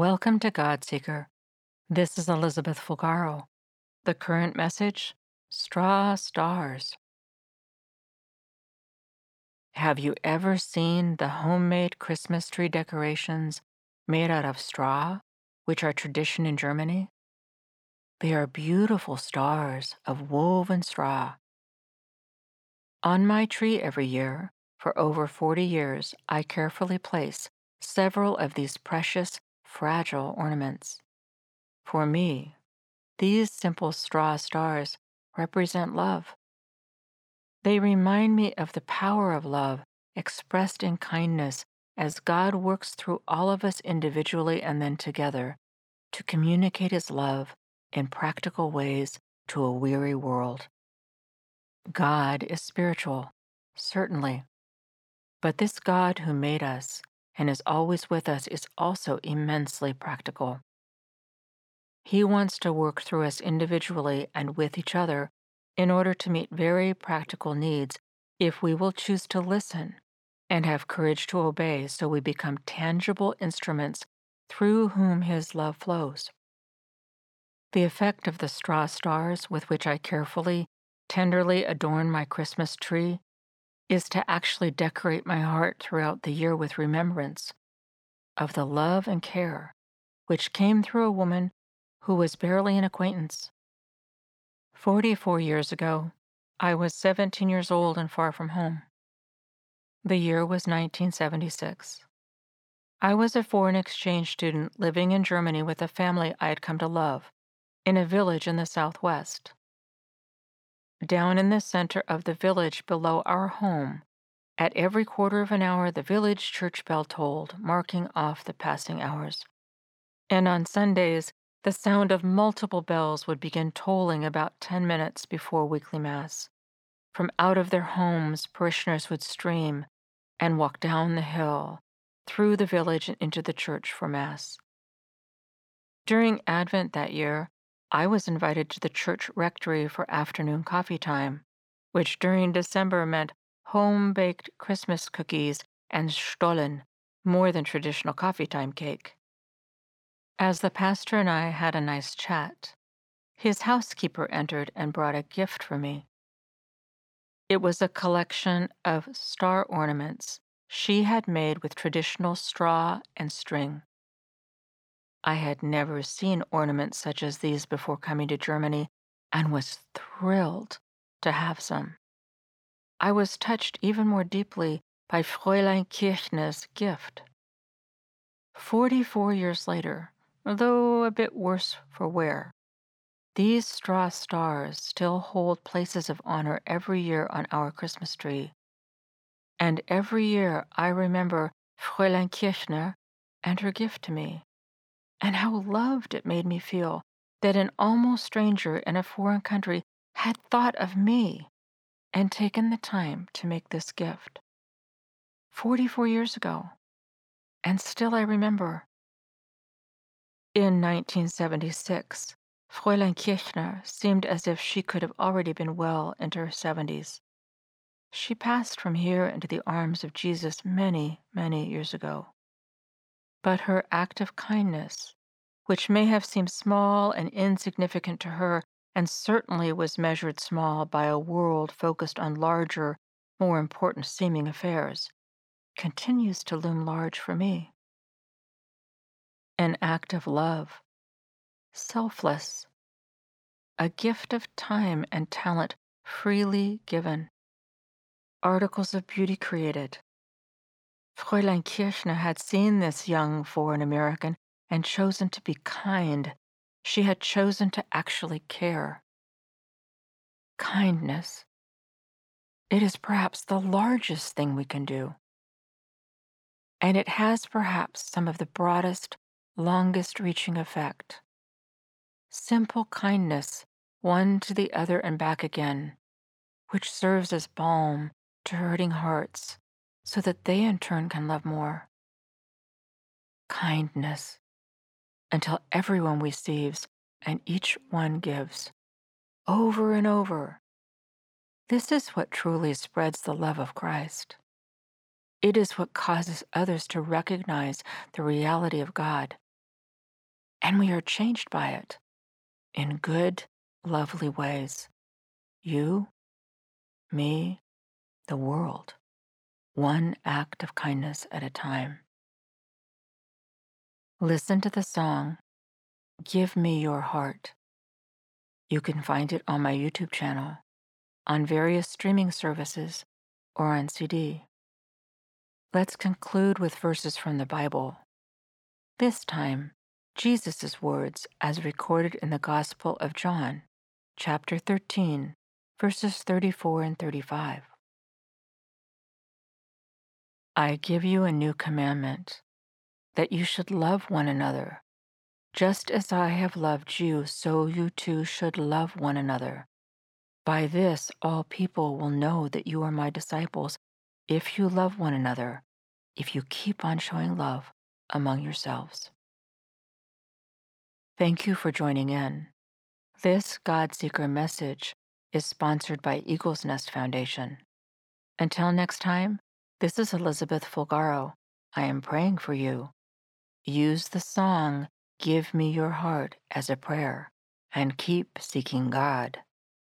Welcome to God Seeker. This is Elizabeth Fulgaro. The current message Straw Stars. Have you ever seen the homemade Christmas tree decorations made out of straw, which are tradition in Germany? They are beautiful stars of woven straw. On my tree every year, for over 40 years, I carefully place several of these precious fragile ornaments. For me, these simple straw stars represent love. They remind me of the power of love expressed in kindness as God works through all of us individually and then together to communicate his love in practical ways to a weary world. God is spiritual, certainly. But this God who made us and is always with us is also immensely practical. He wants to work through us individually and with each other in order to meet very practical needs if we will choose to listen and have courage to obey so we become tangible instruments through whom His love flows. The effect of the straw stars with which I carefully, tenderly adorn my Christmas tree is to actually decorate my heart throughout the year with remembrance of the love and care which came through a woman who was barely an acquaintance. Forty four years ago, I was 17 years old and far from home. The year was 1976. I was a foreign exchange student living in Germany with a family I had come to love in a village in the southwest. Down in the center of the village below our home, at every quarter of an hour, the village church bell tolled, marking off the passing hours. And on Sundays, the sound of multiple bells would begin tolling about 10 minutes before weekly Mass. From out of their homes, parishioners would stream and walk down the hill, through the village, and into the church for Mass. During Advent that year, I was invited to the church rectory for afternoon coffee time, which during December meant home baked Christmas cookies and Stollen, more than traditional coffee time cake. As the pastor and I had a nice chat, his housekeeper entered and brought a gift for me. It was a collection of star ornaments she had made with traditional straw and string. I had never seen ornaments such as these before coming to Germany and was thrilled to have some. I was touched even more deeply by Fräulein Kirchner's gift. Forty four years later, though a bit worse for wear, these straw stars still hold places of honor every year on our Christmas tree. And every year I remember Fräulein Kirchner and her gift to me and how loved it made me feel that an almost stranger in a foreign country had thought of me and taken the time to make this gift. 44 years ago, and still I remember. In 1976, Fräulein Kirchner seemed as if she could have already been well into her 70s. She passed from here into the arms of Jesus many, many years ago. But her act of kindness, which may have seemed small and insignificant to her, and certainly was measured small by a world focused on larger, more important seeming affairs, continues to loom large for me. An act of love, selfless, a gift of time and talent freely given, articles of beauty created, Fräulein Kirchner had seen this young foreign American and chosen to be kind. She had chosen to actually care. Kindness. It is perhaps the largest thing we can do. And it has perhaps some of the broadest, longest reaching effect. Simple kindness, one to the other and back again, which serves as balm to hurting hearts so that they in turn can love more. Kindness until everyone receives and each one gives, over and over. This is what truly spreads the love of Christ. It is what causes others to recognize the reality of God and we are changed by it in good, lovely ways. You, me, the world, one act of kindness at a time. Listen to the song, Give Me Your Heart. You can find it on my YouTube channel, on various streaming services, or on CD. Let's conclude with verses from the Bible. This time, Jesus' words as recorded in the Gospel of John, chapter 13, verses 34 and 35. I give you a new commandment that you should love one another. Just as I have loved you, so you too should love one another. By this, all people will know that you are my disciples if you love one another, if you keep on showing love among yourselves. Thank you for joining in. This God Seeker message is sponsored by Eagles Nest Foundation. Until next time, this is Elizabeth Fulgaro. I am praying for you. Use the song Give Me Your Heart as a prayer and keep seeking God.